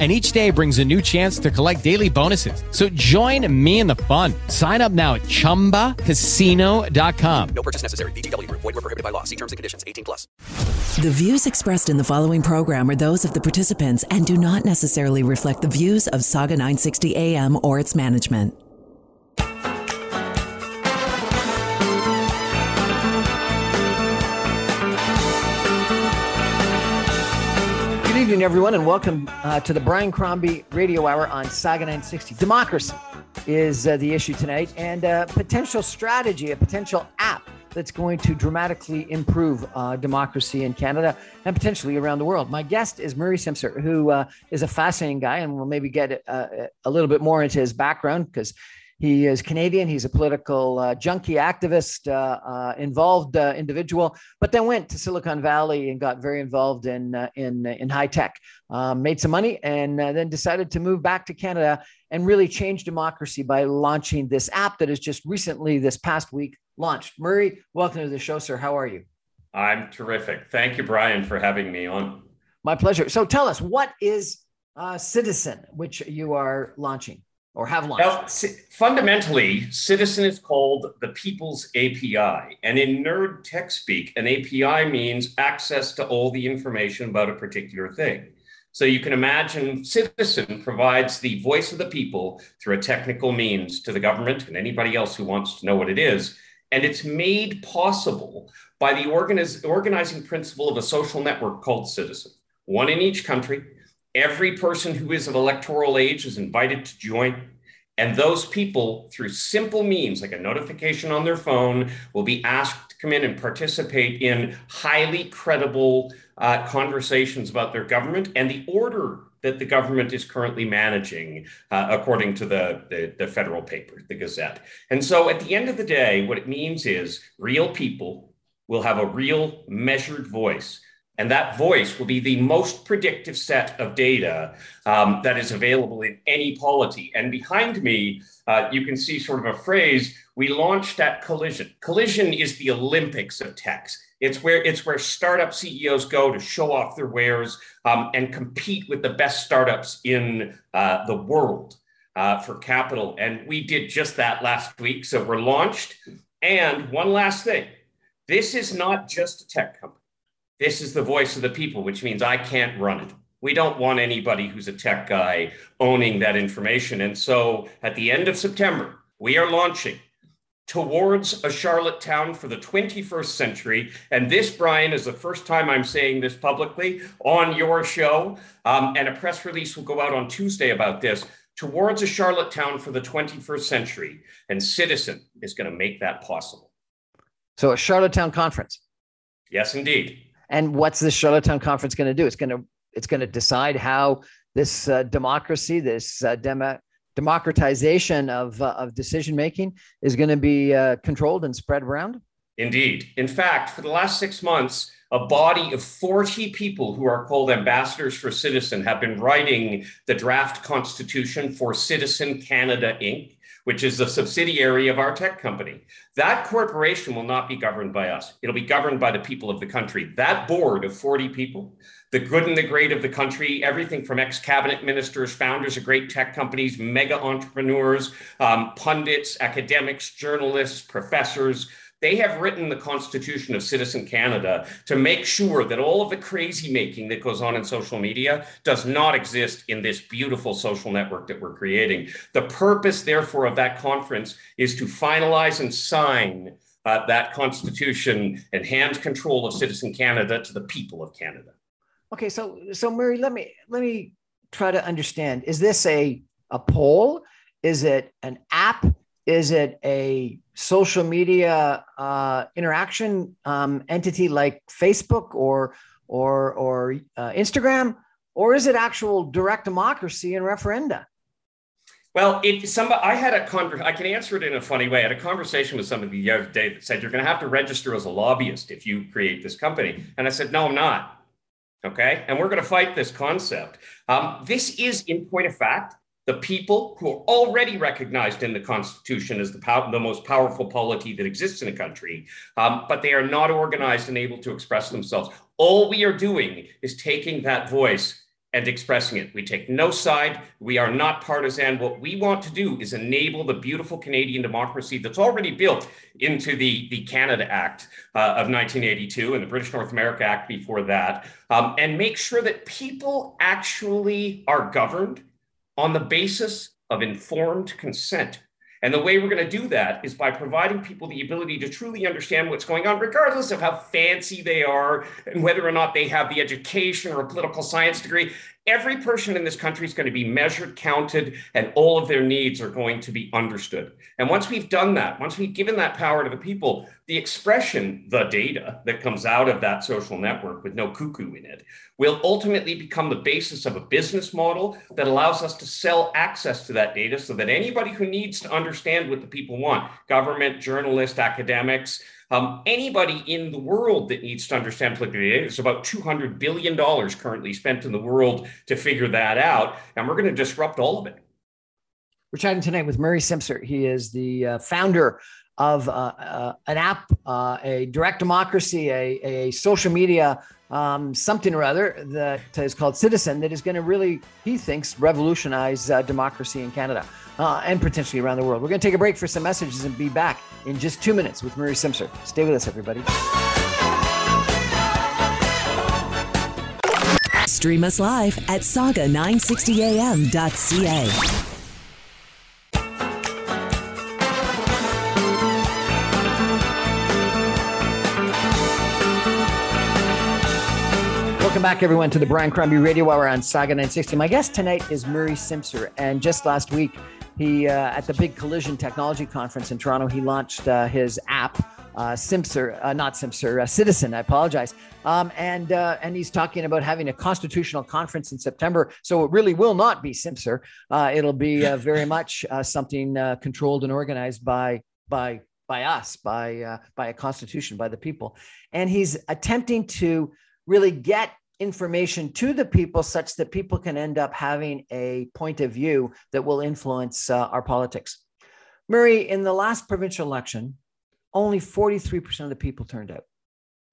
and each day brings a new chance to collect daily bonuses. So join me in the fun. Sign up now at ChumbaCasino.com. No purchase necessary. VGW. Void were prohibited by law. See terms and conditions. 18 plus. The views expressed in the following program are those of the participants and do not necessarily reflect the views of Saga 960 AM or its management. Evening, everyone, and welcome uh, to the Brian Crombie Radio Hour on Saga 960. Democracy is uh, the issue tonight, and a potential strategy, a potential app that's going to dramatically improve uh, democracy in Canada and potentially around the world. My guest is Murray Simpson, who uh, is a fascinating guy, and we'll maybe get uh, a little bit more into his background because he is Canadian. He's a political uh, junkie, activist, uh, uh, involved uh, individual, but then went to Silicon Valley and got very involved in uh, in in high tech. Um, made some money and uh, then decided to move back to Canada and really change democracy by launching this app that is just recently, this past week, launched. Murray, welcome to the show, sir. How are you? I'm terrific. Thank you, Brian, for having me on. My pleasure. So tell us, what is Citizen, which you are launching? Or have launched? Now, fundamentally, Citizen is called the People's API. And in nerd tech speak, an API means access to all the information about a particular thing. So you can imagine Citizen provides the voice of the people through a technical means to the government and anybody else who wants to know what it is. And it's made possible by the organiz- organizing principle of a social network called Citizen, one in each country, Every person who is of electoral age is invited to join. And those people, through simple means like a notification on their phone, will be asked to come in and participate in highly credible uh, conversations about their government and the order that the government is currently managing, uh, according to the, the, the federal paper, the Gazette. And so at the end of the day, what it means is real people will have a real measured voice and that voice will be the most predictive set of data um, that is available in any polity. And behind me, uh, you can see sort of a phrase we launched at Collision. Collision is the Olympics of techs. It's where it's where startup CEOs go to show off their wares um, and compete with the best startups in uh, the world uh, for capital. And we did just that last week. So we're launched. And one last thing, this is not just a tech company. This is the voice of the people, which means I can't run it. We don't want anybody who's a tech guy owning that information. And so at the end of September, we are launching towards a Charlottetown for the 21st century. And this, Brian, is the first time I'm saying this publicly on your show. Um, and a press release will go out on Tuesday about this. Towards a Charlottetown for the 21st century. And Citizen is going to make that possible. So, a Charlottetown conference. Yes, indeed. And what's the Charlottetown conference going to do? It's going to it's going to decide how this uh, democracy, this uh, demo, democratization of uh, of decision making, is going to be uh, controlled and spread around. Indeed. In fact, for the last six months, a body of 40 people who are called ambassadors for Citizen have been writing the draft constitution for Citizen Canada Inc which is a subsidiary of our tech company. That corporation will not be governed by us. It'll be governed by the people of the country. That board of 40 people, the good and the great of the country, everything from ex cabinet ministers, founders of great tech companies, mega entrepreneurs, um, pundits, academics, journalists, professors, they have written the Constitution of Citizen Canada to make sure that all of the crazy making that goes on in social media does not exist in this beautiful social network that we're creating. The purpose, therefore, of that conference is to finalize and sign uh, that Constitution and hand control of Citizen Canada to the people of Canada. Okay, so so Murray, let me let me try to understand. Is this a a poll? Is it an app? Is it a social media uh, interaction um, entity like Facebook or or or uh, Instagram, or is it actual direct democracy and referenda? Well, it somebody I had a conver- I can answer it in a funny way. I had a conversation with somebody the other day that said you're going to have to register as a lobbyist if you create this company, and I said no, I'm not. Okay, and we're going to fight this concept. Um, this is, in point of fact, the people who are already recognized in the Constitution as the, pow- the most powerful polity that exists in a country, um, but they are not organized and able to express themselves. All we are doing is taking that voice and expressing it. We take no side. We are not partisan. What we want to do is enable the beautiful Canadian democracy that's already built into the, the Canada Act uh, of 1982 and the British North America Act before that, um, and make sure that people actually are governed on the basis of informed consent. And the way we're going to do that is by providing people the ability to truly understand what's going on, regardless of how fancy they are and whether or not they have the education or a political science degree. Every person in this country is going to be measured, counted, and all of their needs are going to be understood. And once we've done that, once we've given that power to the people, the expression, the data that comes out of that social network with no cuckoo in it, will ultimately become the basis of a business model that allows us to sell access to that data so that anybody who needs to understand what the people want, government, journalists, academics, um, anybody in the world that needs to understand political data, there's about $200 billion currently spent in the world to figure that out. And we're going to disrupt all of it. We're chatting tonight with Murray Simpson. He is the uh, founder of uh, uh, an app, uh, a direct democracy, a, a social media, um, something or other that is called Citizen, that is going to really, he thinks, revolutionize uh, democracy in Canada uh, and potentially around the world. We're going to take a break for some messages and be back in just two minutes with Murray Simpson. Stay with us, everybody. Stream us live at saga960am.ca. back, everyone, to the Brian Crombie Radio Hour on Saga 960. My guest tonight is Murray Simpson, and just last week, he uh, at the big Collision Technology Conference in Toronto, he launched uh, his app, uh, Simpser, uh, not Simpser, uh, Citizen. I apologize. Um, and uh, and he's talking about having a constitutional conference in September. So it really will not be Simpser. Uh, it'll be uh, very much uh, something uh, controlled and organized by by by us, by uh, by a constitution, by the people. And he's attempting to really get information to the people such that people can end up having a point of view that will influence uh, our politics. Murray, in the last provincial election, only 43% of the people turned out.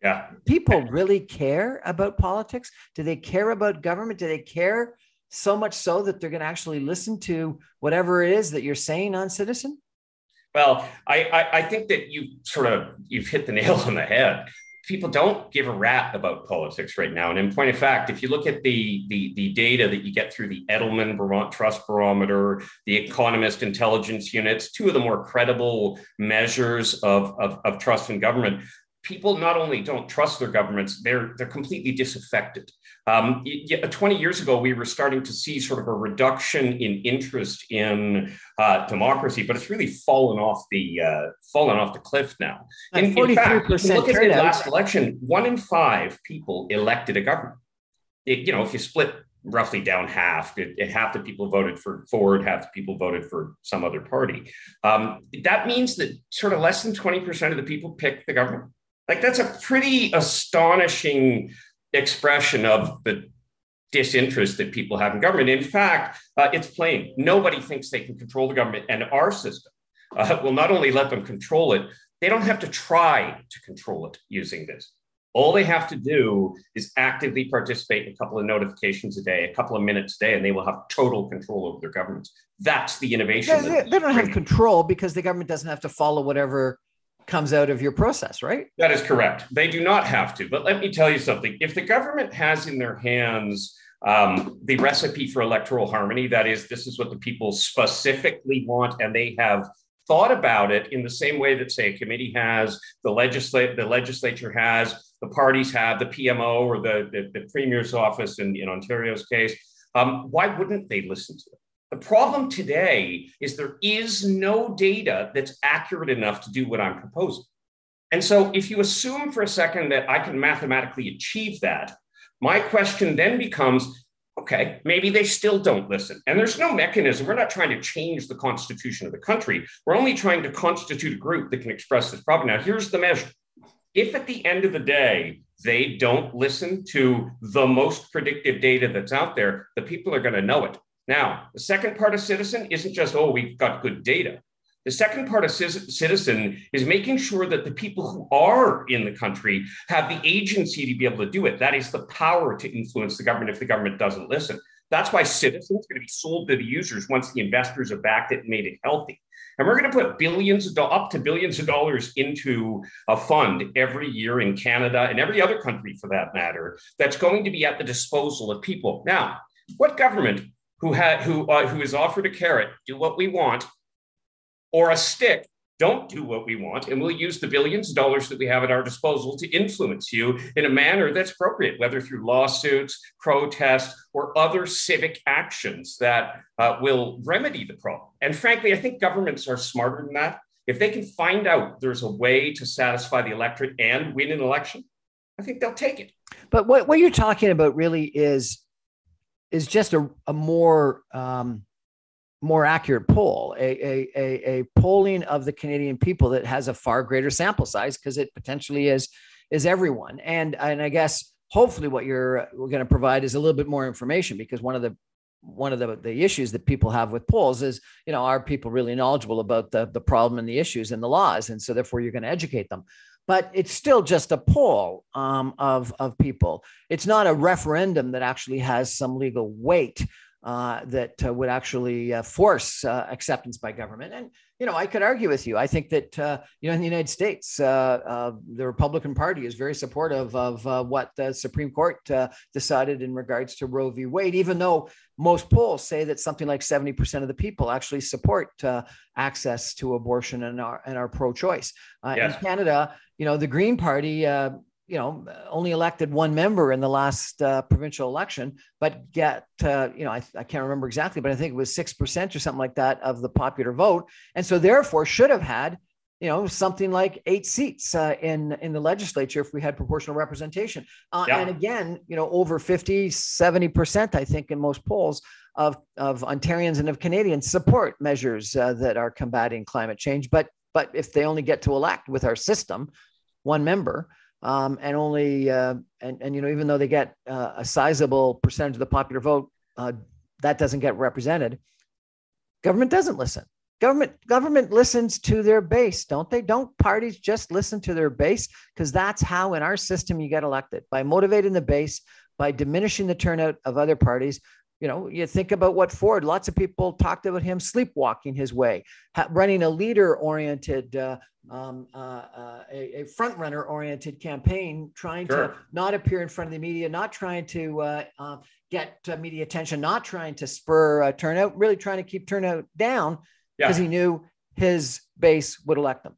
Yeah. People really care about politics? Do they care about government? Do they care so much so that they're going to actually listen to whatever it is that you're saying on Citizen? Well, I, I, I think that you sort of you've hit the nail on the head people don't give a rat about politics right now. And in point of fact, if you look at the, the, the data that you get through the Edelman Vermont Trust Barometer, the Economist Intelligence Units, two of the more credible measures of, of, of trust in government, people not only don't trust their governments, they're they're completely disaffected. Um, 20 years ago, we were starting to see sort of a reduction in interest in uh, democracy, but it's really fallen off the uh, fallen off the cliff now. In, in fact, look at the last election, one in five people elected a government. It, you know, if you split roughly down half. Half the people voted for Ford, half the people voted for some other party. Um, that means that sort of less than 20% of the people pick the government. Like that's a pretty astonishing expression of the disinterest that people have in government. In fact, uh, it's plain. Nobody thinks they can control the government, and our system uh, will not only let them control it, they don't have to try to control it using this. All they have to do is actively participate in a couple of notifications a day, a couple of minutes a day, and they will have total control over their governments. That's the innovation. They, they don't have control because the government doesn't have to follow whatever comes out of your process, right? That is correct. They do not have to. But let me tell you something. If the government has in their hands um, the recipe for electoral harmony, that is, this is what the people specifically want, and they have thought about it in the same way that, say, a committee has, the legislature, the legislature has, the parties have, the PMO or the, the, the premier's office in, in Ontario's case, um, why wouldn't they listen to it? The problem today is there is no data that's accurate enough to do what I'm proposing. And so, if you assume for a second that I can mathematically achieve that, my question then becomes Okay, maybe they still don't listen. And there's no mechanism. We're not trying to change the constitution of the country. We're only trying to constitute a group that can express this problem. Now, here's the measure. If at the end of the day, they don't listen to the most predictive data that's out there, the people are going to know it. Now, the second part of citizen isn't just, oh, we've got good data. The second part of citizen is making sure that the people who are in the country have the agency to be able to do it. That is the power to influence the government if the government doesn't listen. That's why citizen is going to be sold to the users once the investors have backed it and made it healthy. And we're going to put billions of do- up to billions of dollars into a fund every year in Canada and every other country for that matter that's going to be at the disposal of people. Now, what government who had who uh, who is offered a carrot, do what we want, or a stick, don't do what we want, and we'll use the billions of dollars that we have at our disposal to influence you in a manner that's appropriate, whether through lawsuits, protests, or other civic actions that uh, will remedy the problem. And frankly, I think governments are smarter than that. If they can find out there's a way to satisfy the electorate and win an election, I think they'll take it. But what, what you're talking about really is is just a, a more um, more accurate poll, a, a, a, a, polling of the Canadian people that has a far greater sample size because it potentially is is everyone. And and I guess hopefully what you're going to provide is a little bit more information because one of the one of the, the issues that people have with polls is, you know, are people really knowledgeable about the, the problem and the issues and the laws? And so therefore you're going to educate them. But it's still just a poll um, of, of people. It's not a referendum that actually has some legal weight uh, that uh, would actually uh, force uh, acceptance by government. And you know, I could argue with you. I think that uh, you know, in the United States, uh, the Republican Party is very supportive of what the Supreme Court decided in regards to Roe v. Wade, even though most polls say that something like seventy percent of the people actually support access to abortion and are and are pro-choice. Yes. In Canada, you know, the Green Party you know, only elected one member in the last uh, provincial election, but get, uh, you know, I, I, can't remember exactly, but I think it was 6% or something like that of the popular vote. And so therefore should have had, you know, something like eight seats uh, in, in the legislature if we had proportional representation. Uh, yeah. And again, you know, over 50, 70%, I think in most polls of, of Ontarians and of Canadians support measures uh, that are combating climate change. But, but if they only get to elect with our system, one member, um, and only uh, and and you know even though they get uh, a sizable percentage of the popular vote, uh, that doesn't get represented. Government doesn't listen. Government government listens to their base, don't they? Don't parties just listen to their base because that's how in our system you get elected by motivating the base, by diminishing the turnout of other parties, you know, you think about what Ford, lots of people talked about him sleepwalking his way, running a leader oriented, uh, um, uh, uh, a, a front runner oriented campaign, trying sure. to not appear in front of the media, not trying to uh, uh, get uh, media attention, not trying to spur turnout, really trying to keep turnout down because yeah. he knew his base would elect them.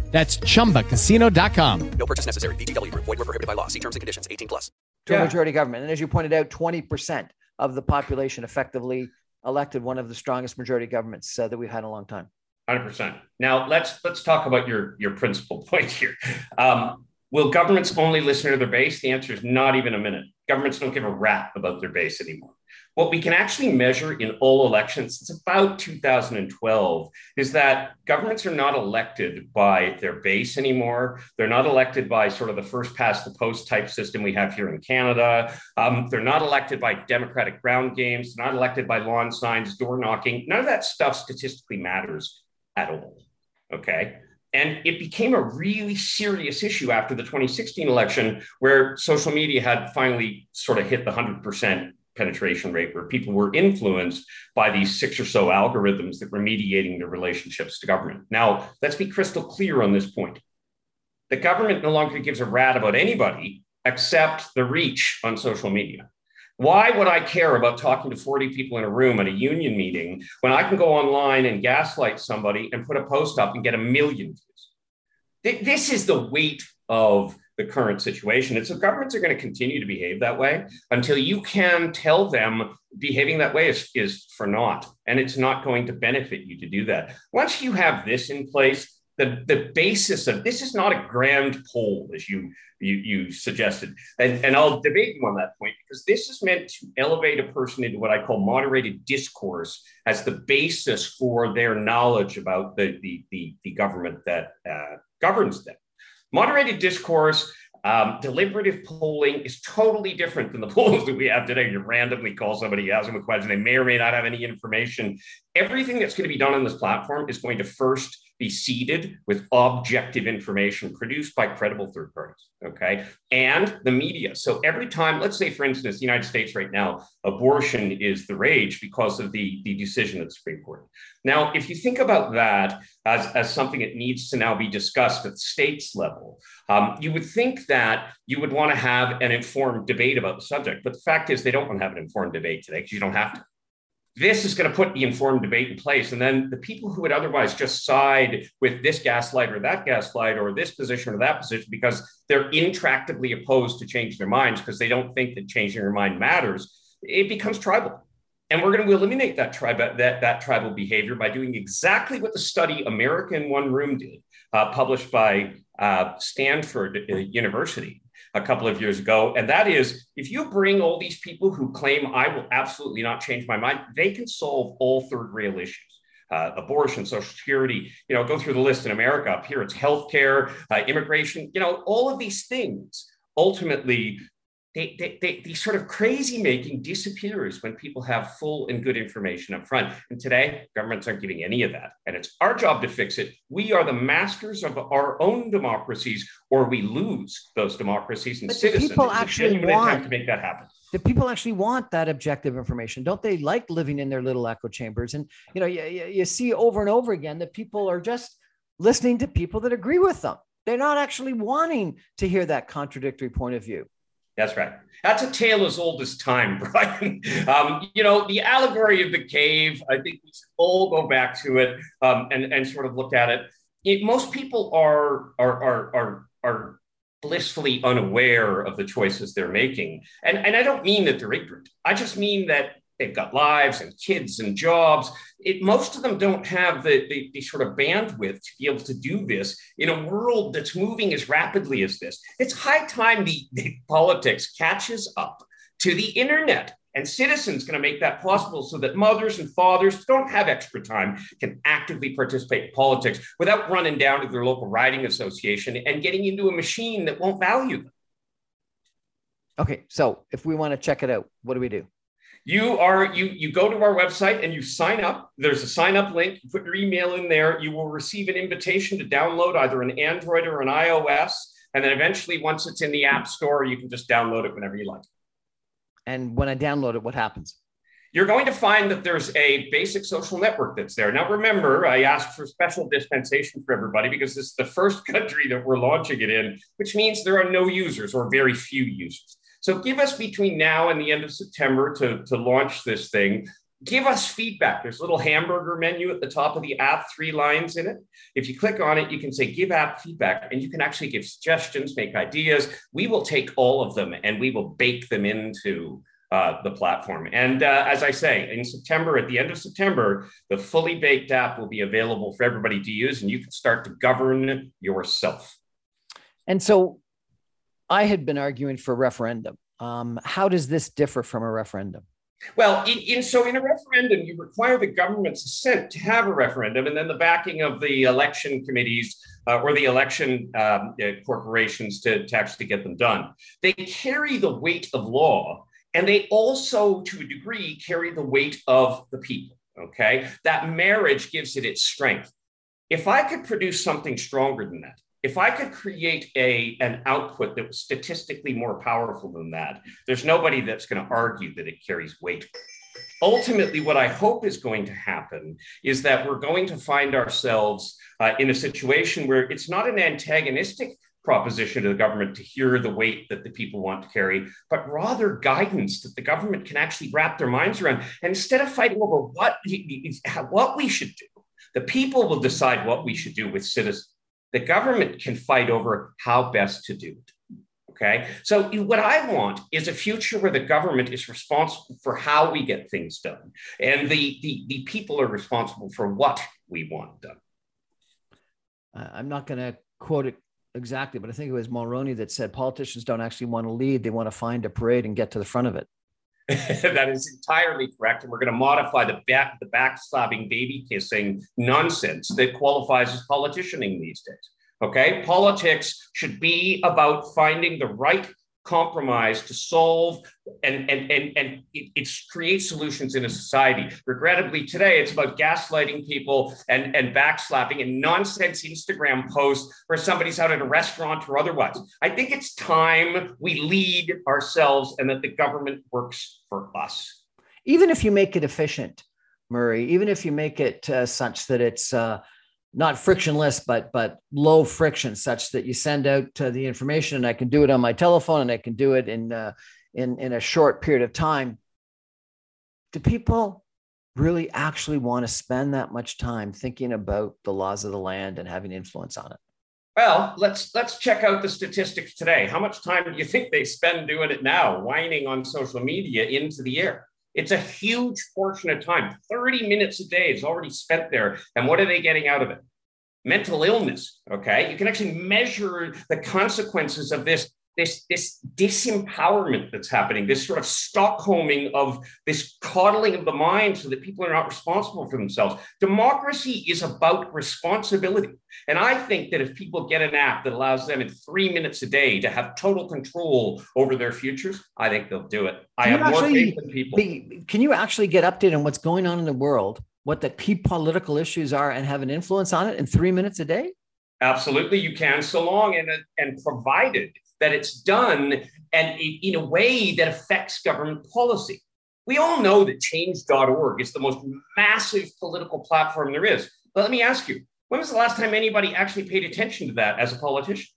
That's ChumbaCasino.com. No purchase necessary. VGW. Void were prohibited by law. See terms and conditions. 18 plus. To yeah. majority government. And as you pointed out, 20% of the population effectively elected one of the strongest majority governments uh, that we've had in a long time. 100%. Now, let's let's talk about your, your principal point here. Um, will governments only listen to their base? The answer is not even a minute. governments don't give a rap about their base anymore. What we can actually measure in all elections since about 2012 is that governments are not elected by their base anymore. They're not elected by sort of the first past the post type system we have here in Canada. Um, they're not elected by democratic ground games, not elected by lawn signs, door knocking. None of that stuff statistically matters at all. Okay. And it became a really serious issue after the 2016 election, where social media had finally sort of hit the 100% penetration rate, where people were influenced by these six or so algorithms that were mediating their relationships to government. Now, let's be crystal clear on this point. The government no longer gives a rat about anybody except the reach on social media. Why would I care about talking to 40 people in a room at a union meeting when I can go online and gaslight somebody and put a post up and get a million views? This is the weight of the current situation. And so governments are going to continue to behave that way until you can tell them behaving that way is, is for naught. And it's not going to benefit you to do that. Once you have this in place, the, the basis of this is not a grand poll, as you you, you suggested. And, and I'll debate you on that point because this is meant to elevate a person into what I call moderated discourse as the basis for their knowledge about the, the, the, the government that uh, governs them. Moderated discourse um, deliberative polling is totally different than the polls that we have today. You randomly call somebody, ask them a question, they may or may not have any information. Everything that's going to be done on this platform is going to first be seeded with objective information produced by credible third parties. Okay. And the media. So every time, let's say, for instance, the United States right now, abortion is the rage because of the, the decision of the Supreme Court. Now, if you think about that as, as something that needs to now be discussed at the states level, um, you would think that you would want to have an informed debate about the subject. But the fact is, they don't want to have an informed debate today because you don't have to this is going to put the informed debate in place. And then the people who would otherwise just side with this gaslight or that gaslight or this position or that position because they're intractably opposed to change their minds because they don't think that changing their mind matters, it becomes tribal. And we're going to eliminate that tribe that, that tribal behavior by doing exactly what the study America in One Room did, uh, published by uh, Stanford uh, University a couple of years ago. And that is if you bring all these people who claim I will absolutely not change my mind, they can solve all third rail issues. Uh, abortion, social security, you know, go through the list in America. Up here, it's healthcare, uh, immigration, you know, all of these things ultimately they, they, they, the sort of crazy making disappears when people have full and good information up front. And today, governments aren't giving any of that. And it's our job to fix it. We are the masters of our own democracies, or we lose those democracies and but citizens. People actually want to make that happen. The people actually want that objective information, don't they? Like living in their little echo chambers, and you know, you, you see over and over again that people are just listening to people that agree with them. They're not actually wanting to hear that contradictory point of view. That's right. That's a tale as old as time, Brian. Um, you know, the allegory of the cave, I think we should all go back to it um, and, and sort of look at it. it most people are, are, are, are, are blissfully unaware of the choices they're making. And, and I don't mean that they're ignorant. I just mean that they've got lives and kids and jobs. It, most of them don't have the, the, the, sort of bandwidth to be able to do this in a world that's moving as rapidly as this. It's high time the, the politics catches up to the internet. And citizens going to make that possible so that mothers and fathers who don't have extra time, can actively participate in politics without running down to their local riding association and getting into a machine that won't value them. Okay, so if we want to check it out, what do we do? You are you you go to our website and you sign up. There's a sign up link. You put your email in there. You will receive an invitation to download either an android or an ios. And then eventually once it's in the app store you can just download it whenever you like. And when i download it what happens? You're going to find that there's a basic social network that's there. Now, remember, I asked for special dispensation for everybody because this is the first country that we're launching it in, which means there are no users or very few users. So give us between now and the end of September to, to launch this thing. Give us feedback. There's a little hamburger menu at the top of the app, three lines in it. If you click on it, you can say give app feedback and you can actually give suggestions, make ideas. We will take all of them and we will bake them into uh, the platform. And uh, as I say, in September, at the end of September, the fully baked app will be available for everybody to use and you can start to govern yourself. And so I had been arguing for referendum Um, how does this differ from a referendum? Well, in, in, so in a referendum, you require the government's assent to have a referendum, and then the backing of the election committees uh, or the election um, uh, corporations to, to actually get them done. They carry the weight of law, and they also, to a degree, carry the weight of the people. Okay, that marriage gives it its strength. If I could produce something stronger than that, if I could create a an output that was statistically more powerful than that, there's nobody that's going to argue that it carries weight. Ultimately, what I hope is going to happen is that we're going to find ourselves uh, in a situation where it's not an antagonistic proposition to the government to hear the weight that the people want to carry, but rather guidance that the government can actually wrap their minds around. And instead of fighting over what, what we should do, the people will decide what we should do with citizens the government can fight over how best to do it. Okay. So, what I want is a future where the government is responsible for how we get things done, and the, the, the people are responsible for what we want done. I'm not going to quote it exactly, but I think it was Mulroney that said politicians don't actually want to lead, they want to find a parade and get to the front of it. that is entirely correct. And we're going to modify the back, the backstabbing, baby kissing nonsense that qualifies as politicianing these days. Okay. Politics should be about finding the right compromise to solve and and and, and it, it's create solutions in a society. Regrettably today it's about gaslighting people and and backslapping and nonsense instagram posts where somebody's out at a restaurant or otherwise. I think it's time we lead ourselves and that the government works for us. Even if you make it efficient murray even if you make it uh, such that it's uh, not frictionless, but but low friction, such that you send out uh, the information, and I can do it on my telephone, and I can do it in uh, in in a short period of time. Do people really actually want to spend that much time thinking about the laws of the land and having influence on it? Well, let's let's check out the statistics today. How much time do you think they spend doing it now, whining on social media into the air? It's a huge portion of time. 30 minutes a day is already spent there. And what are they getting out of it? Mental illness. Okay. You can actually measure the consequences of this this this disempowerment that's happening, this sort of Stockholming of this coddling of the mind so that people are not responsible for themselves. Democracy is about responsibility. And I think that if people get an app that allows them in three minutes a day to have total control over their futures, I think they'll do it. I have more faith in people. Be, can you actually get updated on what's going on in the world, what the key political issues are, and have an influence on it in three minutes a day? Absolutely, you can, so long and, and provided that it's done and in a way that affects government policy. We all know that change.org is the most massive political platform there is. But let me ask you, when was the last time anybody actually paid attention to that as a politician?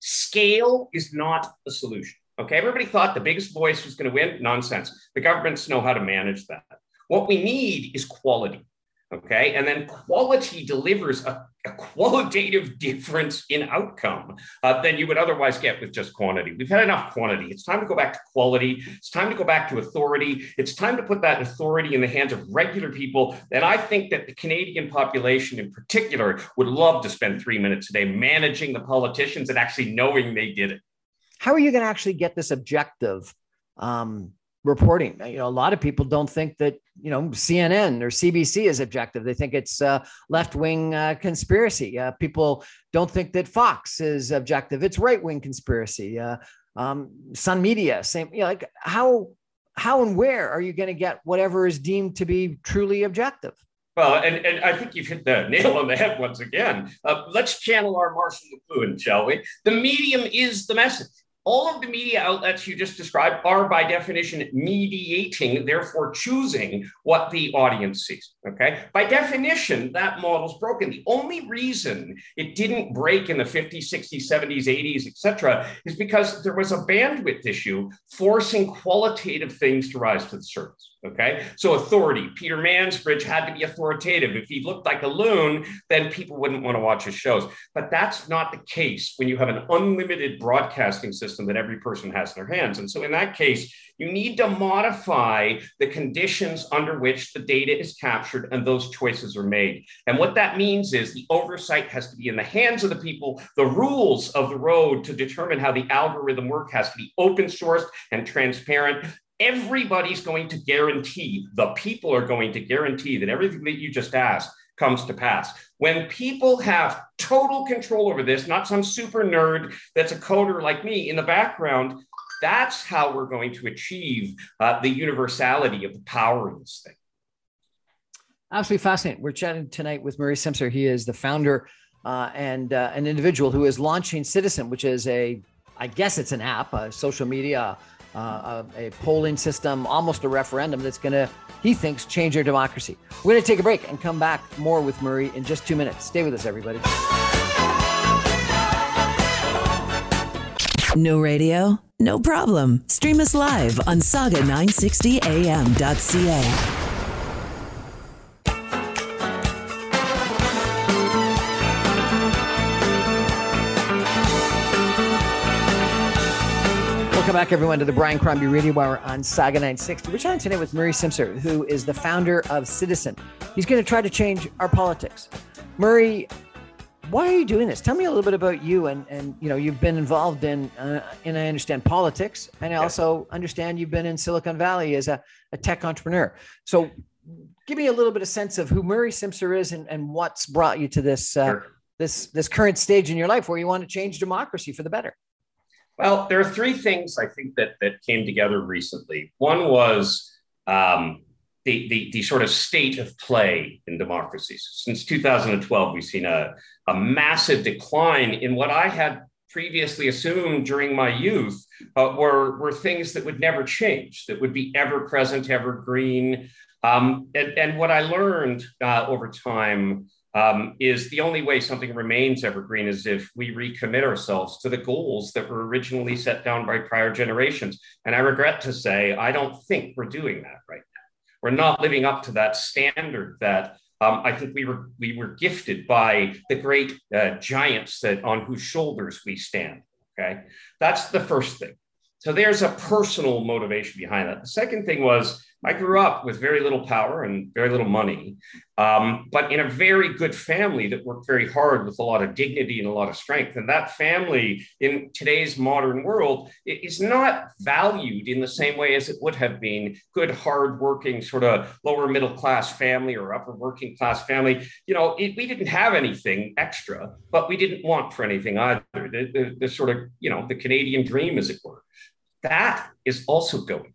Scale is not the solution. Okay, everybody thought the biggest voice was going to win. Nonsense. The governments know how to manage that. What we need is quality. Okay. And then quality delivers a, a qualitative difference in outcome uh, than you would otherwise get with just quantity. We've had enough quantity. It's time to go back to quality. It's time to go back to authority. It's time to put that authority in the hands of regular people. And I think that the Canadian population in particular would love to spend three minutes a day managing the politicians and actually knowing they did it. How are you going to actually get this objective? Um, reporting. You know, a lot of people don't think that you know CNN or CBC is objective. They think it's left wing uh, conspiracy. Uh, people don't think that Fox is objective. It's right wing conspiracy. Uh, um, Sun Media, same. You know, like how how and where are you going to get whatever is deemed to be truly objective? Well, and, and I think you've hit the nail on the head once again. Uh, let's channel our Marshall McLuhan, shall we? The medium is the message all of the media outlets you just described are by definition mediating, therefore choosing what the audience sees. Okay. By definition, that model's broken. The only reason it didn't break in the 50s, 60s, 70s, 80s, etc., is because there was a bandwidth issue forcing qualitative things to rise to the surface. Okay. So authority. Peter Mansbridge had to be authoritative. If he looked like a loon, then people wouldn't want to watch his shows. But that's not the case when you have an unlimited broadcasting system that every person has in their hands. And so in that case, you need to modify the conditions under which the data is captured and those choices are made. And what that means is the oversight has to be in the hands of the people. The rules of the road to determine how the algorithm work has to be open sourced and transparent everybody's going to guarantee, the people are going to guarantee that everything that you just asked comes to pass. When people have total control over this, not some super nerd that's a coder like me in the background, that's how we're going to achieve uh, the universality of the power of this thing. Absolutely fascinating. We're chatting tonight with Murray Simpson. He is the founder uh, and uh, an individual who is launching Citizen, which is a, I guess it's an app, a social media uh, a, a, polling system, almost a referendum that's going to, he thinks, change our democracy. We're going to take a break and come back more with Murray in just two minutes. Stay with us, everybody. No radio? No problem. Stream us live on saga960am.ca. Welcome back, everyone, to the Brian Crombie Radio Hour on Saga 960. We're chatting today with Murray Simpson, who is the founder of Citizen. He's going to try to change our politics. Murray, why are you doing this? Tell me a little bit about you, and and you know you've been involved in, uh, and I understand politics, and I also understand you've been in Silicon Valley as a, a tech entrepreneur. So, give me a little bit of sense of who Murray Simpson is, and, and what's brought you to this uh, sure. this this current stage in your life where you want to change democracy for the better. Well, there are three things I think that that came together recently. One was um, the, the, the sort of state of play in democracies. Since 2012, we've seen a, a massive decline in what I had previously assumed during my youth uh, were, were things that would never change, that would be ever present, evergreen. Um, and, and what I learned uh, over time um, is the only way something remains evergreen is if we recommit ourselves to the goals that were originally set down by prior generations. And I regret to say, I don't think we're doing that right now. We're not living up to that standard that um, I think we were we were gifted by the great uh, giants that on whose shoulders we stand. Okay, that's the first thing. So there's a personal motivation behind that. The second thing was I grew up with very little power and very little money, um, but in a very good family that worked very hard with a lot of dignity and a lot of strength. And that family in today's modern world is not valued in the same way as it would have been good, hardworking, sort of lower middle class family or upper working class family. You know, it, we didn't have anything extra, but we didn't want for anything either. The, the, the sort of, you know, the Canadian dream, as it were. That is also going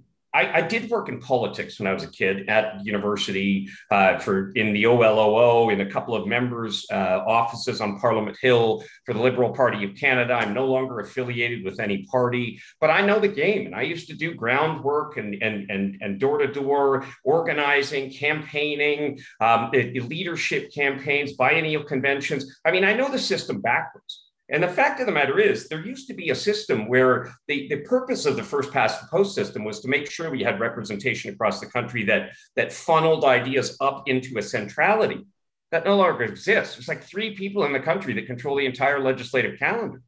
I, I, did work in politics when I was a kid at university uh, for in the OLO in a couple of members' uh, offices on Parliament Hill for the Liberal Party of Canada. I'm no longer affiliated with any party, but I know the game, and I used to do groundwork and and and and door to door organizing, campaigning, um, leadership campaigns, biennial conventions. I mean, I know the system backwards. And the fact of the matter is, there used to be a system where the, the purpose of the first past the post system was to make sure we had representation across the country that, that funneled ideas up into a centrality. That no longer exists. There's like three people in the country that control the entire legislative calendar.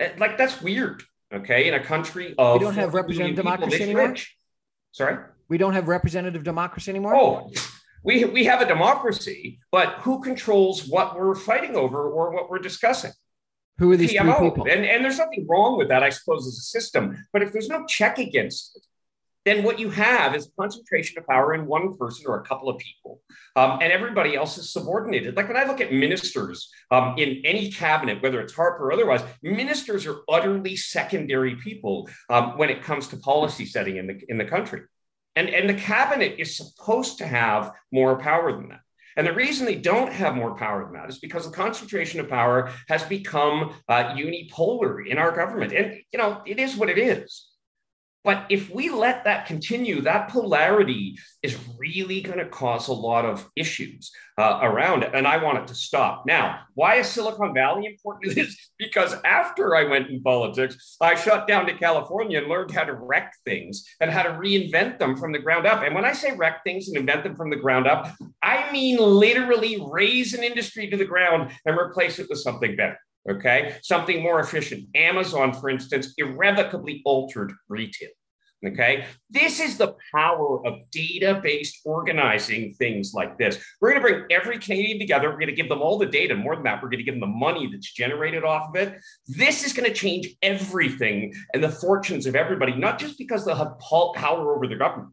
Eh, like, that's weird, okay? In a country of. We don't have representative democracy anymore? Rich. Sorry? We don't have representative democracy anymore? Oh, we, we have a democracy, but who controls what we're fighting over or what we're discussing? Who are these PMO. people? And, and there's nothing wrong with that, I suppose, as a system. But if there's no check against it, then what you have is concentration of power in one person or a couple of people, um, and everybody else is subordinated. Like when I look at ministers um, in any cabinet, whether it's Harper or otherwise, ministers are utterly secondary people um, when it comes to policy setting in the in the country, and and the cabinet is supposed to have more power than that. And the reason they don't have more power than that is because the concentration of power has become uh, unipolar in our government. And, you know, it is what it is. But if we let that continue, that polarity is really going to cause a lot of issues uh, around it. And I want it to stop. Now, why is Silicon Valley important? Is because after I went in politics, I shut down to California and learned how to wreck things and how to reinvent them from the ground up. And when I say wreck things and invent them from the ground up, I mean literally raise an industry to the ground and replace it with something better okay? Something more efficient. Amazon, for instance, irrevocably altered retail. Okay. This is the power of data based organizing things like this. We're going to bring every Canadian together. We're going to give them all the data. More than that, we're going to give them the money that's generated off of it. This is going to change everything and the fortunes of everybody, not just because they'll have power over the government,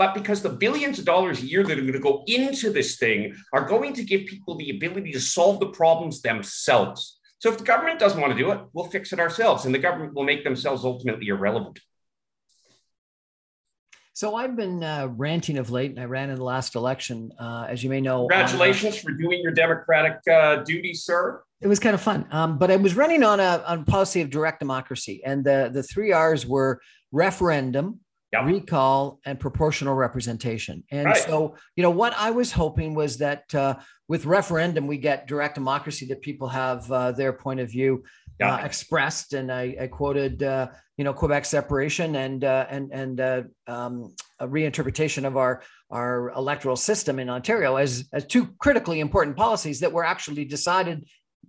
but because the billions of dollars a year that are going to go into this thing are going to give people the ability to solve the problems themselves. So if the government doesn't want to do it, we'll fix it ourselves, and the government will make themselves ultimately irrelevant. So I've been uh, ranting of late, and I ran in the last election, uh, as you may know. Congratulations for doing your democratic uh, duty, sir. It was kind of fun, um, but I was running on a on policy of direct democracy, and the the three R's were referendum, Yep. recall and proportional representation. And right. so, you know, what I was hoping was that uh, with referendum, we get direct democracy that people have uh, their point of view uh, expressed. And I, I quoted, uh, you know, Quebec separation and uh, and and uh, um, a reinterpretation of our our electoral system in Ontario as as two critically important policies that were actually decided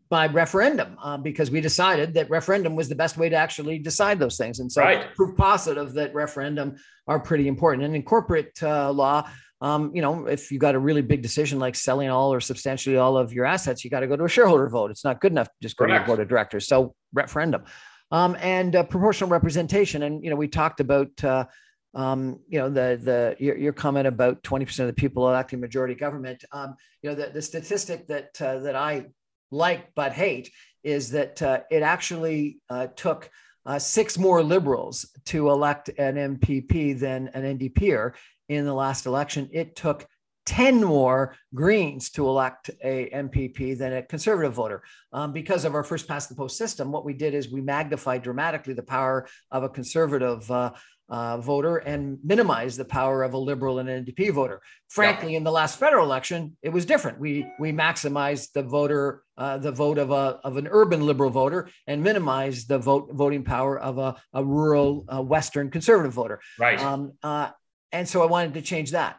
by referendum uh, because we decided that referendum was the best way to actually decide those things. And so right. proof positive that referendum are pretty important. And in corporate uh, law, um, you know, if you got a really big decision like selling all or substantially all of your assets, you got to go to a shareholder vote. It's not good enough to just go Correct. to the board of directors. So referendum um, and uh, proportional representation. And, you know, we talked about, uh, um, you know, the the your, your, comment about 20% of the people electing majority government. Um, you know, the, the statistic that uh, that I like but hate is that uh, it actually uh, took uh, six more liberals to elect an MPP than an NDPer in the last election. It took 10 more Greens to elect a MPP than a conservative voter. Um, because of our first past the post system, what we did is we magnified dramatically the power of a conservative uh, uh, voter and minimize the power of a liberal and NDP voter. Frankly, yeah. in the last federal election, it was different. We we maximized the voter uh, the vote of a of an urban liberal voter and minimized the vote voting power of a, a rural uh, Western conservative voter. Right. Um, uh, and so I wanted to change that,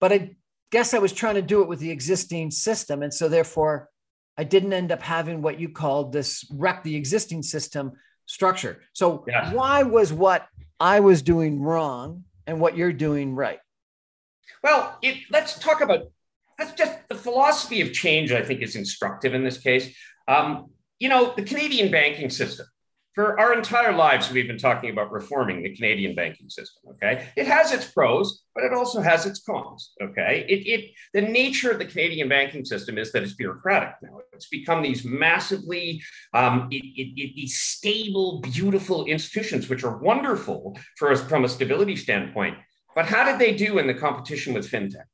but I guess I was trying to do it with the existing system, and so therefore I didn't end up having what you called this wreck the existing system structure. So yeah. why was what I was doing wrong and what you're doing right? Well, it, let's talk about that's just the philosophy of change. I think is instructive in this case. Um, you know, the Canadian banking system for our entire lives, we've been talking about reforming the Canadian banking system. Okay, it has its pros, but it also has its cons. Okay, it, it the nature of the Canadian banking system is that it's bureaucratic now. It's become these massively um, it, it, these stable, beautiful institutions, which are wonderful for us from a stability standpoint. But how did they do in the competition with fintech?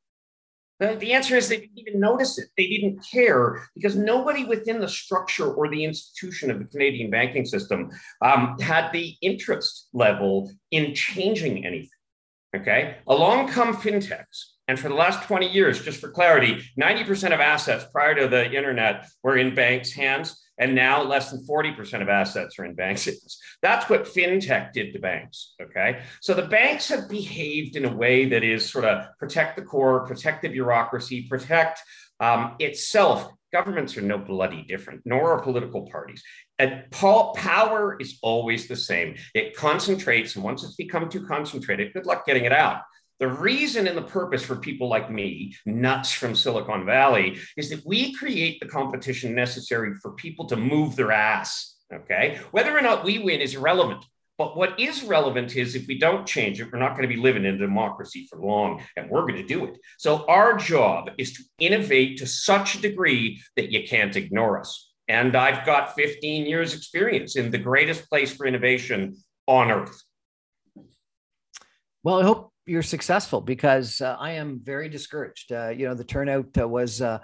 The answer is they didn't even notice it. They didn't care because nobody within the structure or the institution of the Canadian banking system um, had the interest level in changing anything. Okay. Along come fintechs. And for the last 20 years, just for clarity, 90% of assets prior to the internet were in banks' hands. And now less than 40% of assets are in banks' hands. That's what fintech did to banks. Okay. So the banks have behaved in a way that is sort of protect the core, protect the bureaucracy, protect um, itself. Governments are no bloody different, nor are political parties. And power is always the same. It concentrates, and once it's become too concentrated, good luck getting it out. The reason and the purpose for people like me, nuts from Silicon Valley, is that we create the competition necessary for people to move their ass. Okay. Whether or not we win is irrelevant. But what is relevant is if we don't change it, we're not going to be living in a democracy for long, and we're going to do it. So our job is to innovate to such a degree that you can't ignore us. And I've got 15 years experience in the greatest place for innovation on earth. Well, I hope you're successful because uh, I am very discouraged. Uh, you know, the turnout uh, was uh,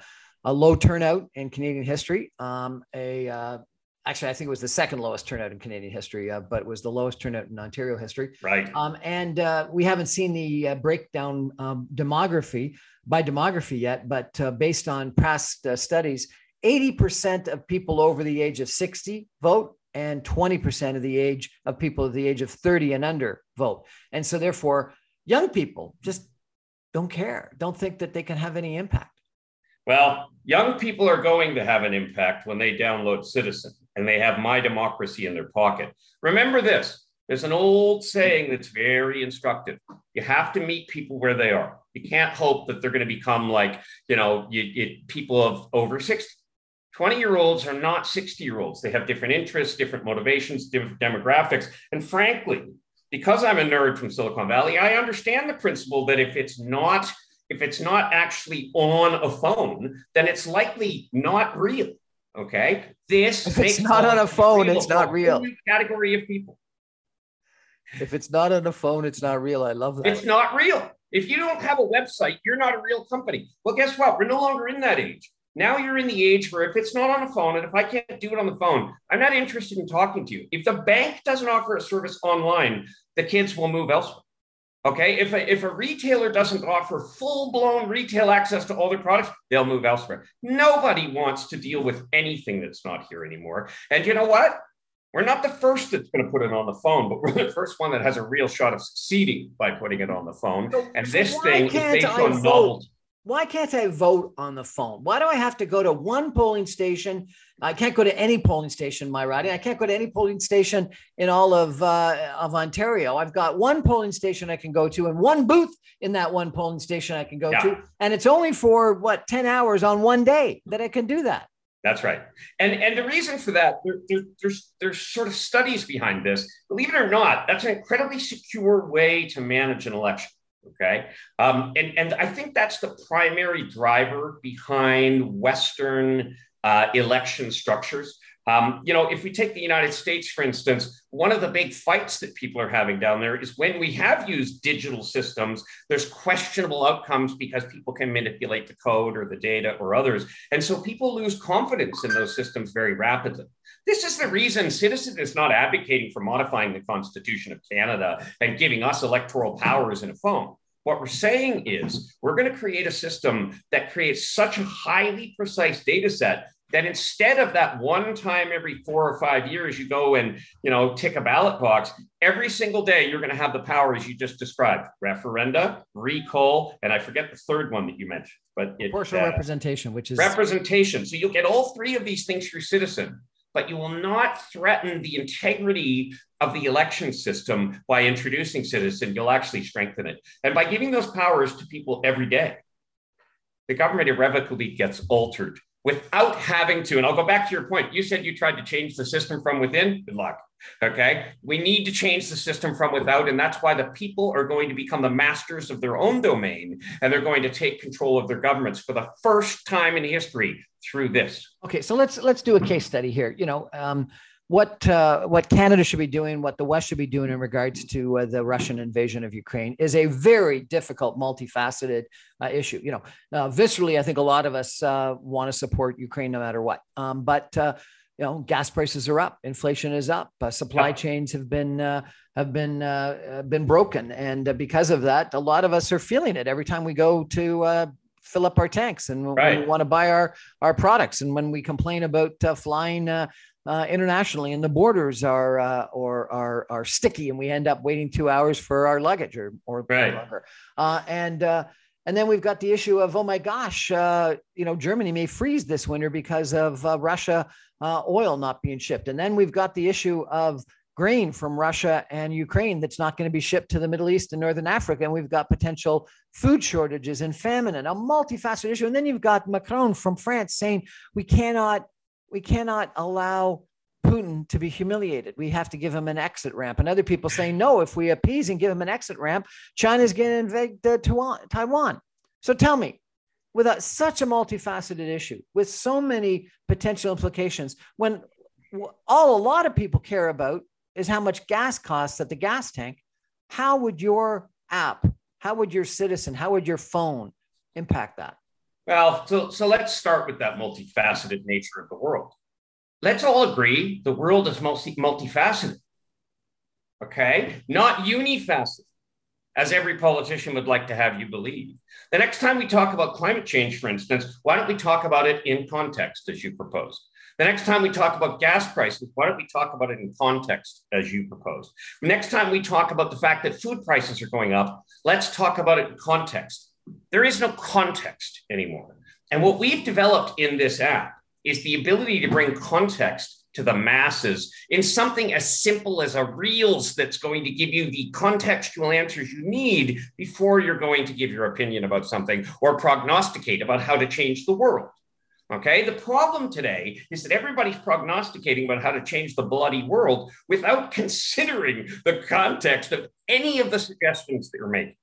a low turnout in Canadian history. Um, a uh, actually, I think it was the second lowest turnout in Canadian history, uh, but it was the lowest turnout in Ontario history. Right. Um, and we haven't seen the breakdown um, demography by demography yet, but based on past studies, 80% of people over the age of 60 vote and 20% of the age of people of the age of 30 and under vote. And so therefore, young people just don't care, don't think that they can have any impact. Well, young people are going to have an impact when they download Citizen and they have My Democracy in their pocket. Remember this there's an old saying that's very instructive. You have to meet people where they are. You can't hope that they're going to become like, you know, you, you, people of over 60. 20 year olds are not 60 year olds. They have different interests, different motivations, different demographics. And frankly, because I'm a nerd from Silicon Valley, I understand the principle that if it's not if it's not actually on a phone, then it's likely not real. Okay, this if it's not on a phone, it's not real. Category of people. If it's not on a phone, it's not real. I love that. It's not real. If you don't have a website, you're not a real company. Well, guess what? We're no longer in that age. Now you're in the age where if it's not on a phone and if I can't do it on the phone, I'm not interested in talking to you. If the bank doesn't offer a service online, the kids will move elsewhere. Okay. If a, if a retailer doesn't offer full blown retail access to all their products, they'll move elsewhere. Nobody wants to deal with anything that's not here anymore. And you know what? We're not the first that's going to put it on the phone, but we're the first one that has a real shot of succeeding by putting it on the phone. So, and this thing is based on novelty why can't I vote on the phone? Why do I have to go to one polling station? I can't go to any polling station, in my riding. I can't go to any polling station in all of uh, of Ontario. I've got one polling station I can go to, and one booth in that one polling station I can go yeah. to, and it's only for what ten hours on one day that I can do that. That's right, and and the reason for that, there, there, there's there's sort of studies behind this. Believe it or not, that's an incredibly secure way to manage an election. Okay. Um, and, and I think that's the primary driver behind Western uh, election structures. Um, you know, if we take the United States, for instance, one of the big fights that people are having down there is when we have used digital systems, there's questionable outcomes because people can manipulate the code or the data or others. And so people lose confidence in those systems very rapidly. This is the reason Citizen is not advocating for modifying the Constitution of Canada and giving us electoral powers in a phone. What we're saying is we're going to create a system that creates such a highly precise data set that instead of that one time every four or five years you go and you know tick a ballot box every single day you're going to have the powers you just described. Referenda recall and i forget the third one that you mentioned but it, proportional uh, representation which is representation. So you'll get all three of these things through citizen but you will not threaten the integrity of the election system by introducing citizen. You'll actually strengthen it. And by giving those powers to people every day, the government irrevocably gets altered without having to. And I'll go back to your point. You said you tried to change the system from within. Good luck. Okay. We need to change the system from without. And that's why the people are going to become the masters of their own domain and they're going to take control of their governments for the first time in history through this. Okay. So let's let's do a case study here. You know, um, what uh, what Canada should be doing, what the West should be doing in regards to uh, the Russian invasion of Ukraine is a very difficult, multifaceted uh, issue. You know, viscerally, I think a lot of us uh, want to support Ukraine no matter what. Um, but uh, you know, gas prices are up, inflation is up, uh, supply yeah. chains have been have been been broken, and because of that, a lot of us are feeling it every time we go to fill up our tanks and right. we want to buy our our products and when we complain about uh, flying uh, internationally, and the borders are uh, or are are sticky, and we end up waiting two hours for our luggage or or right. longer. Uh, and uh, and then we've got the issue of oh my gosh, uh, you know Germany may freeze this winter because of uh, Russia oil not being shipped, and then we've got the issue of grain from Russia and Ukraine that's not going to be shipped to the Middle East and Northern Africa. And we've got potential food shortages and famine and a multifaceted issue. And then you've got Macron from France saying we cannot we cannot allow Putin to be humiliated. We have to give him an exit ramp. And other people say, no, if we appease and give him an exit ramp, China's going to invade uh, Taiwan. So tell me, with a, such a multifaceted issue, with so many potential implications, when all a lot of people care about is how much gas costs at the gas tank, how would your app, how would your citizen, how would your phone impact that? Well, so, so let's start with that multifaceted nature of the world. Let's all agree the world is multi, multifaceted, okay? Not unifaceted, as every politician would like to have you believe. The next time we talk about climate change, for instance, why don't we talk about it in context as you proposed? The next time we talk about gas prices, why don't we talk about it in context as you proposed? Next time we talk about the fact that food prices are going up, let's talk about it in context. There is no context anymore. And what we've developed in this app is the ability to bring context to the masses in something as simple as a reels that's going to give you the contextual answers you need before you're going to give your opinion about something or prognosticate about how to change the world. Okay, the problem today is that everybody's prognosticating about how to change the bloody world without considering the context of any of the suggestions that you're making.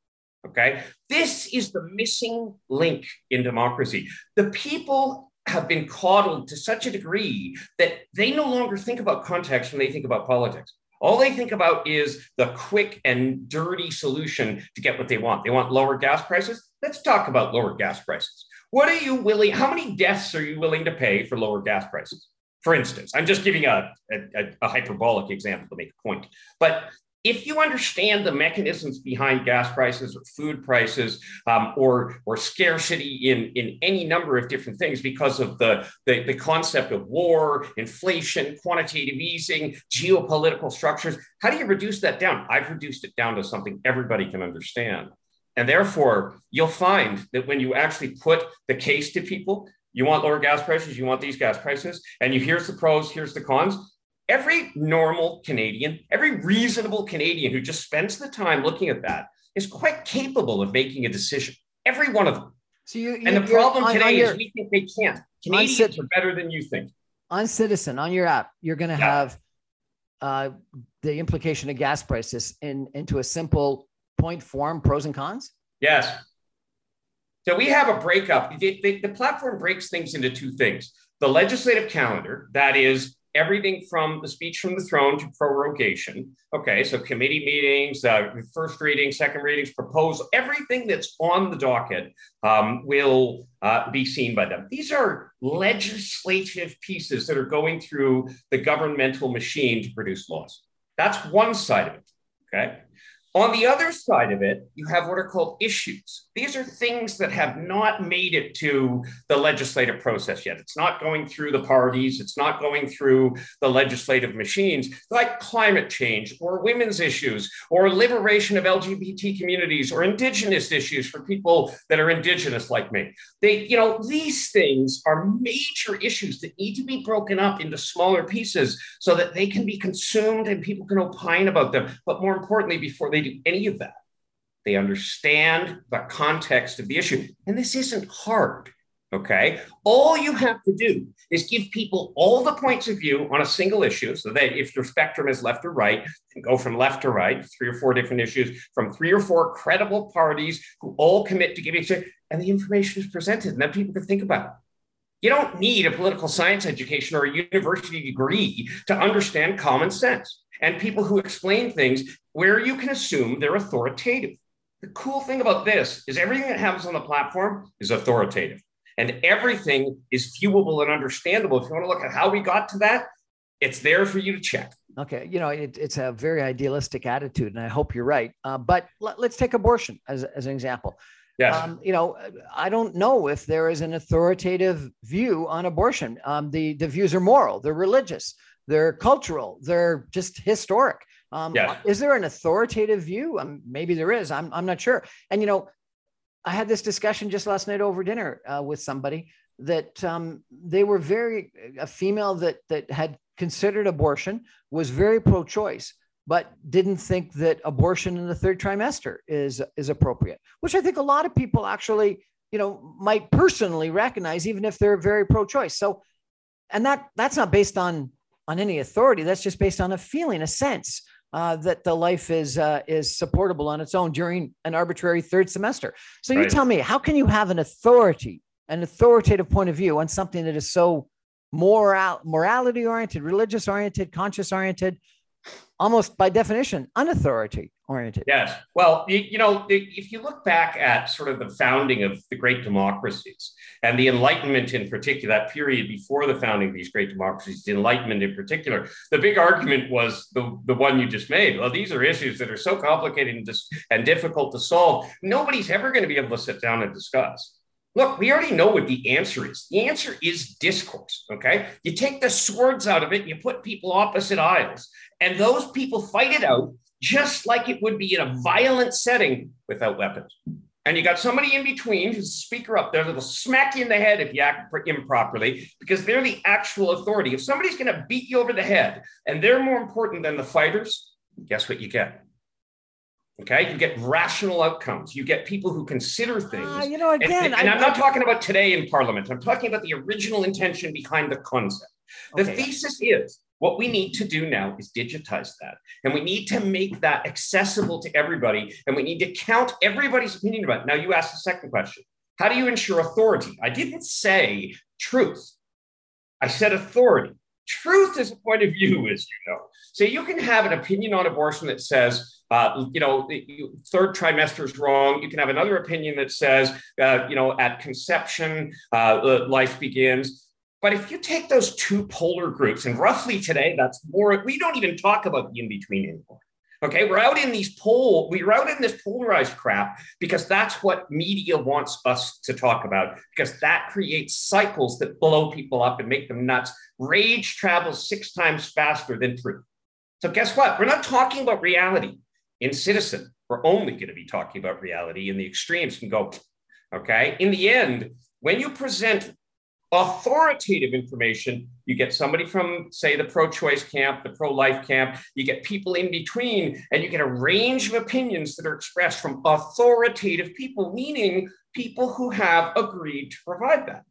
Okay, this is the missing link in democracy. The people have been coddled to such a degree that they no longer think about context when they think about politics. All they think about is the quick and dirty solution to get what they want. They want lower gas prices. Let's talk about lower gas prices. What are you willing? How many deaths are you willing to pay for lower gas prices? For instance, I'm just giving a, a, a hyperbolic example to make a point. But if you understand the mechanisms behind gas prices or food prices um, or, or scarcity in, in any number of different things because of the, the, the concept of war, inflation, quantitative easing, geopolitical structures, how do you reduce that down? I've reduced it down to something everybody can understand. And therefore, you'll find that when you actually put the case to people, you want lower gas prices, you want these gas prices, and you here's the pros, here's the cons. Every normal Canadian, every reasonable Canadian who just spends the time looking at that is quite capable of making a decision. Every one of them. So you, and the problem on, today on your, is we think they can't. Canadians are better than you think. On Citizen, on your app, you're going to yeah. have uh, the implication of gas prices in into a simple point form, pros and cons? Yes. So we have a breakup. The, the, the platform breaks things into two things the legislative calendar, that is everything from the speech from the throne to prorogation. Okay, so committee meetings, uh, first reading, second readings, proposal, everything that's on the docket um, will uh, be seen by them. These are legislative pieces that are going through the governmental machine to produce laws. That's one side of it. Okay. On the other side of it, you have what are called issues. These are things that have not made it to the legislative process yet. It's not going through the parties, it's not going through the legislative machines, like climate change or women's issues or liberation of LGBT communities or indigenous issues for people that are indigenous like me. They, you know, these things are major issues that need to be broken up into smaller pieces so that they can be consumed and people can opine about them. But more importantly, before they any of that. They understand the context of the issue. And this isn't hard. Okay. All you have to do is give people all the points of view on a single issue so that if your spectrum is left or right, go from left to right, three or four different issues from three or four credible parties who all commit to giving and the information is presented and then people can think about it. You don't need a political science education or a university degree to understand common sense and people who explain things where you can assume they're authoritative. The cool thing about this is everything that happens on the platform is authoritative and everything is viewable and understandable. If you want to look at how we got to that, it's there for you to check. Okay, you know it, it's a very idealistic attitude, and I hope you're right. Uh, but let, us take abortion as, as an example. Yes. Um, you know, I don't know if there is an authoritative view on abortion. Um, the the views are moral, they're religious they're cultural, they're just historic. Um, yeah. Is there an authoritative view? Um, maybe there is. I'm, I'm not sure. And, you know, I had this discussion just last night over dinner uh, with somebody that um, they were very, a female that, that had considered abortion was very pro choice, but didn't think that abortion in the third trimester is, is appropriate, which I think a lot of people actually, you know, might personally recognize, even if they're very pro choice. So, and that that's not based on on any authority. That's just based on a feeling, a sense uh, that the life is uh, is supportable on its own during an arbitrary third semester. So you tell me, how can you have an authority, an authoritative point of view on something that is so moral, morality oriented, religious oriented, conscious oriented, almost by definition unauthority oriented? Yes. Well, you, you know, if you look back at sort of the founding of the great democracies and the Enlightenment in particular, that period before the founding of these great democracies, the Enlightenment in particular, the big argument was the, the one you just made. Well, these are issues that are so complicated and, dis- and difficult to solve. Nobody's ever going to be able to sit down and discuss. Look, we already know what the answer is. The answer is discourse. Okay. You take the swords out of it, and you put people opposite aisles, and those people fight it out just like it would be in a violent setting without weapons. And you got somebody in between who's speaker up there that'll smack you in the head if you act pr- improperly because they're the actual authority. If somebody's going to beat you over the head and they're more important than the fighters, guess what you get? Okay, you get rational outcomes. You get people who consider things. Ah, you know, And- again, and, and I- I'm not talking about today in Parliament. I'm talking about the original intention behind the concept. The Okay. thesis is what we need to do now is digitize that. And we need to make that accessible to everybody. And we need to count everybody's opinion about it. Now, you asked the second question How do you ensure authority? I didn't say truth, I said authority. Truth is a point of view, as you know. So you can have an opinion on abortion that says, uh, you know, third trimester is wrong. You can have another opinion that says, uh, you know, at conception, uh, life begins. But if you take those two polar groups, and roughly today, that's more, we don't even talk about the in between anymore. Okay, we're out in these pole, we're out in this polarized crap because that's what media wants us to talk about, because that creates cycles that blow people up and make them nuts. Rage travels six times faster than truth. So, guess what? We're not talking about reality in Citizen. We're only going to be talking about reality, and the extremes can go, okay? In the end, when you present authoritative information, you get somebody from, say, the pro choice camp, the pro life camp, you get people in between, and you get a range of opinions that are expressed from authoritative people, meaning people who have agreed to provide that.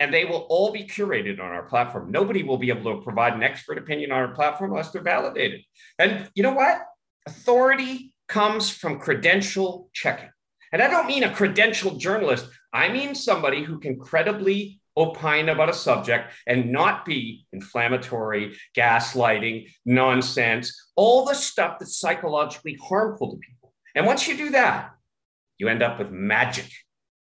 And they will all be curated on our platform. Nobody will be able to provide an expert opinion on our platform unless they're validated. And you know what? Authority comes from credential checking. And I don't mean a credentialed journalist, I mean somebody who can credibly opine about a subject and not be inflammatory, gaslighting, nonsense, all the stuff that's psychologically harmful to people. And once you do that, you end up with magic.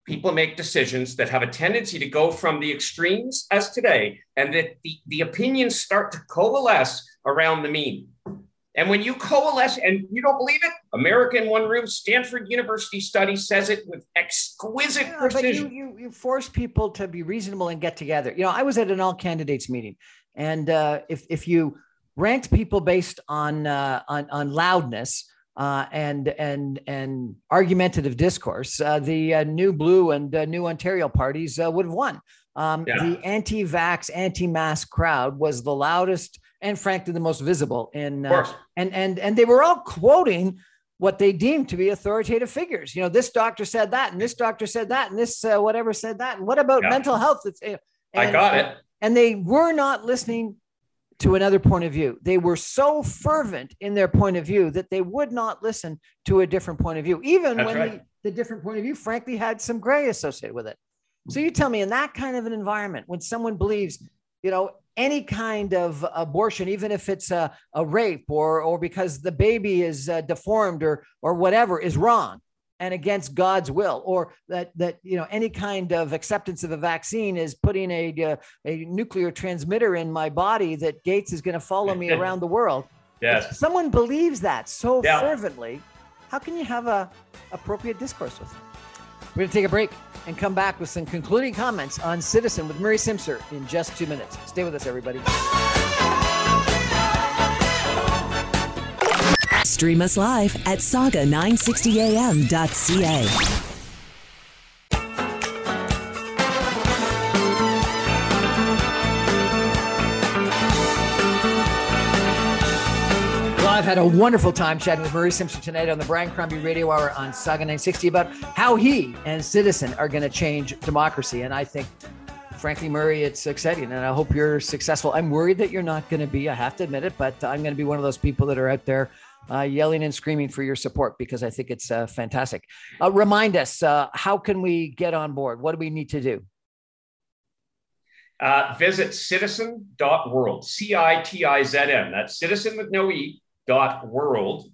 People make decisions that have a tendency to go from the extremes as today, and that the, the opinions start to coalesce around the mean. And when you coalesce, and you don't believe it, America in One Room, Stanford University study says it with exquisite Yeah, but you, precision. you you force people to be reasonable and get together. You know, I was at an all candidates meeting, and uh, if if you ranked people based on uh, on on loudness uh, and and and argumentative discourse, uh, the uh, New Blue and uh, New Ontario parties uh, would have won. Um, Yeah. The anti-vax, anti-mask crowd was the loudest and frankly the most visible in uh, and and and they were all quoting what they deemed to be authoritative figures. You know, this doctor said that, and this doctor said that, and this uh, whatever said that, and what about Yeah. mental health? That's, uh, I and- got it. And they were not listening to another point of view. They were so fervent in their point of view that they would not listen to a different point of view, even That's when right. the, the different point of view, frankly, had some gray associated with it. So you tell me, in that kind of an environment, when someone believes, you know, any kind of abortion, even if it's a, a rape or or because the baby is uh, deformed or or whatever, is wrong and against God's will, or that that you know any kind of acceptance of a vaccine is putting a uh, a nuclear transmitter in my body that Gates is going to follow me around the world. If Yes. someone believes that so Yeah. fervently, how can you have a appropriate discourse with them? We're going to take a break and come back with some concluding comments on Citizen with Murray Simpson in just two minutes. Stay with us, everybody. Stream us live at saga960am.ca. I've had a wonderful time chatting with Murray Simpson tonight on the Brian Crombie Radio Hour on Saga 960 about how he and Citizen are going to change democracy. And I think frankly, Murray, it's exciting, and I hope you're successful. I'm worried that you're not going to be. I have to admit it, but I'm going to be one of those people that are out there uh, yelling and screaming for your support because I think it's uh, fantastic. Uh, remind us, uh, how can we get on board? What do we need to do? Uh, visit citizn.world, C I T I Z N. That's citizen with no E dot world.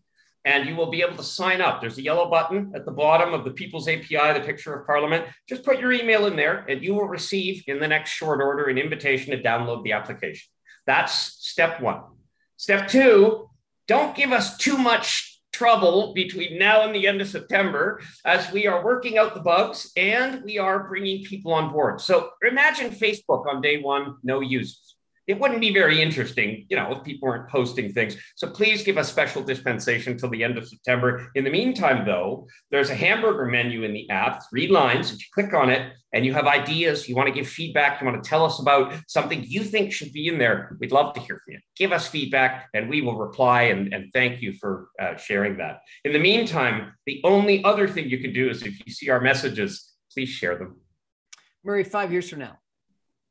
And you will be able to sign up. There's a yellow button at the bottom of the People's API, the picture of Parliament. Just put your email in there, and you will receive in the next short order an invitation to download the application. That's step one. Step two, don't give us too much trouble between now and the end of September as we are working out the bugs and we are bringing people on board. So imagine Facebook on day one, no users it wouldn't be very interesting, you know, if people weren't posting things. So please give us special dispensation till the end of September. In the meantime, though, there's a hamburger menu in the app, three lines. If you click on it and you have ideas, you want to give feedback, you want to tell us about something you think should be in there, we'd love to hear from you. Give us feedback and we will reply and, and thank you for uh, sharing that. In the meantime, the only other thing you can do is if you see our messages, please share them. Murray, five years from now,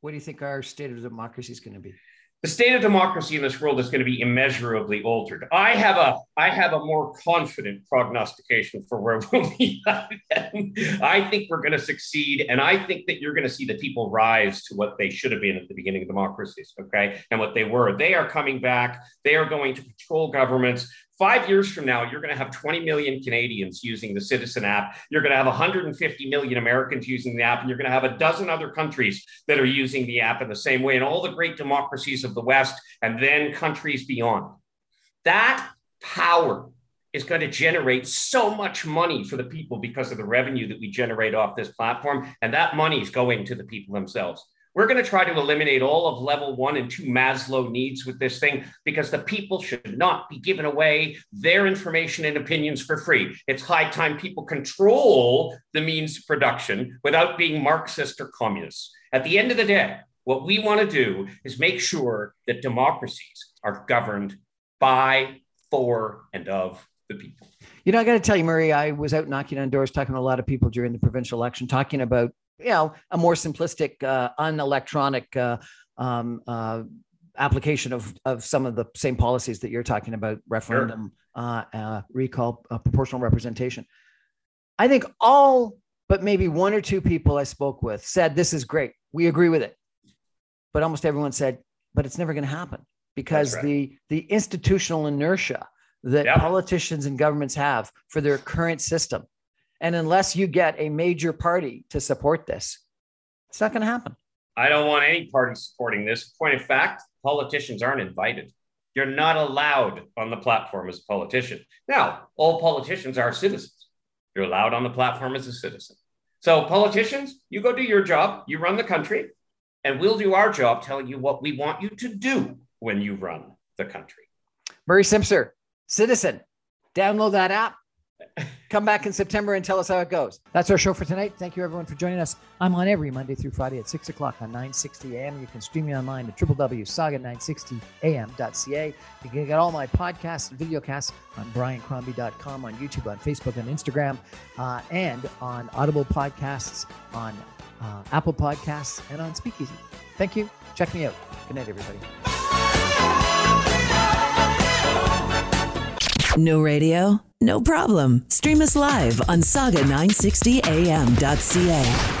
what do you think our state of democracy is going to be? The state of democracy in this world is going to be immeasurably altered. I have a I have a more confident prognostication for where we'll be. I think we're going to succeed, and I think that you're going to see the people rise to what they should have been at the beginning of democracies. Okay, and what they were. They are coming back. They are going to control governments. Five years from now, you're going to have 20 million Canadians using the Citizen app. You're going to have 150 million Americans using the app, and you're going to have a dozen other countries that are using the app in the same way, and all the great democracies of the West, and then countries beyond. That power is going to generate so much money for the people because of the revenue that we generate off this platform. And that money is going to the people themselves. We're going to try to eliminate all of level one and two Maslow needs with this thing because the people should not be given away their information and opinions for free. It's high time people control the means of production without being Marxist or communist. At the end of the day, what we want to do is make sure that democracies are governed by, for, and of the people. You know, I got to tell you, Murray, I was out knocking on doors, talking to a lot of people during the provincial election, talking about you know a more simplistic uh, unelectronic uh, um, uh, application of of some of the same policies that you're talking about referendum sure. uh, uh, recall uh, proportional representation i think all but maybe one or two people i spoke with said this is great we agree with it but almost everyone said but it's never going to happen because right. the the institutional inertia that politicians and governments have for their current system and unless you get a major party to support this, it's not going to happen. I don't want any party supporting this. Point of fact, politicians aren't invited. You're not allowed on the platform as a politician. Now, all politicians are citizens. You're allowed on the platform as a citizen. So, politicians, you go do your job, you run the country, and we'll do our job telling you what we want you to do when you run the country. Murray Simpson, citizen, download that app Come back in September and tell us how it goes. That's our show for tonight. Thank you, everyone, for joining us. I'm on every Monday through Friday at 6 o'clock on 960 AM. You can stream me online at www.saga960am.ca. You can get all my podcasts and videocasts on briancrombie.com, on YouTube, on Facebook, on Instagram, uh, and on Audible Podcasts, on uh, Apple Podcasts, and on Speakeasy. Thank you. Check me out. Good night, everybody. No radio? No problem. Stream us live on saga960am.ca.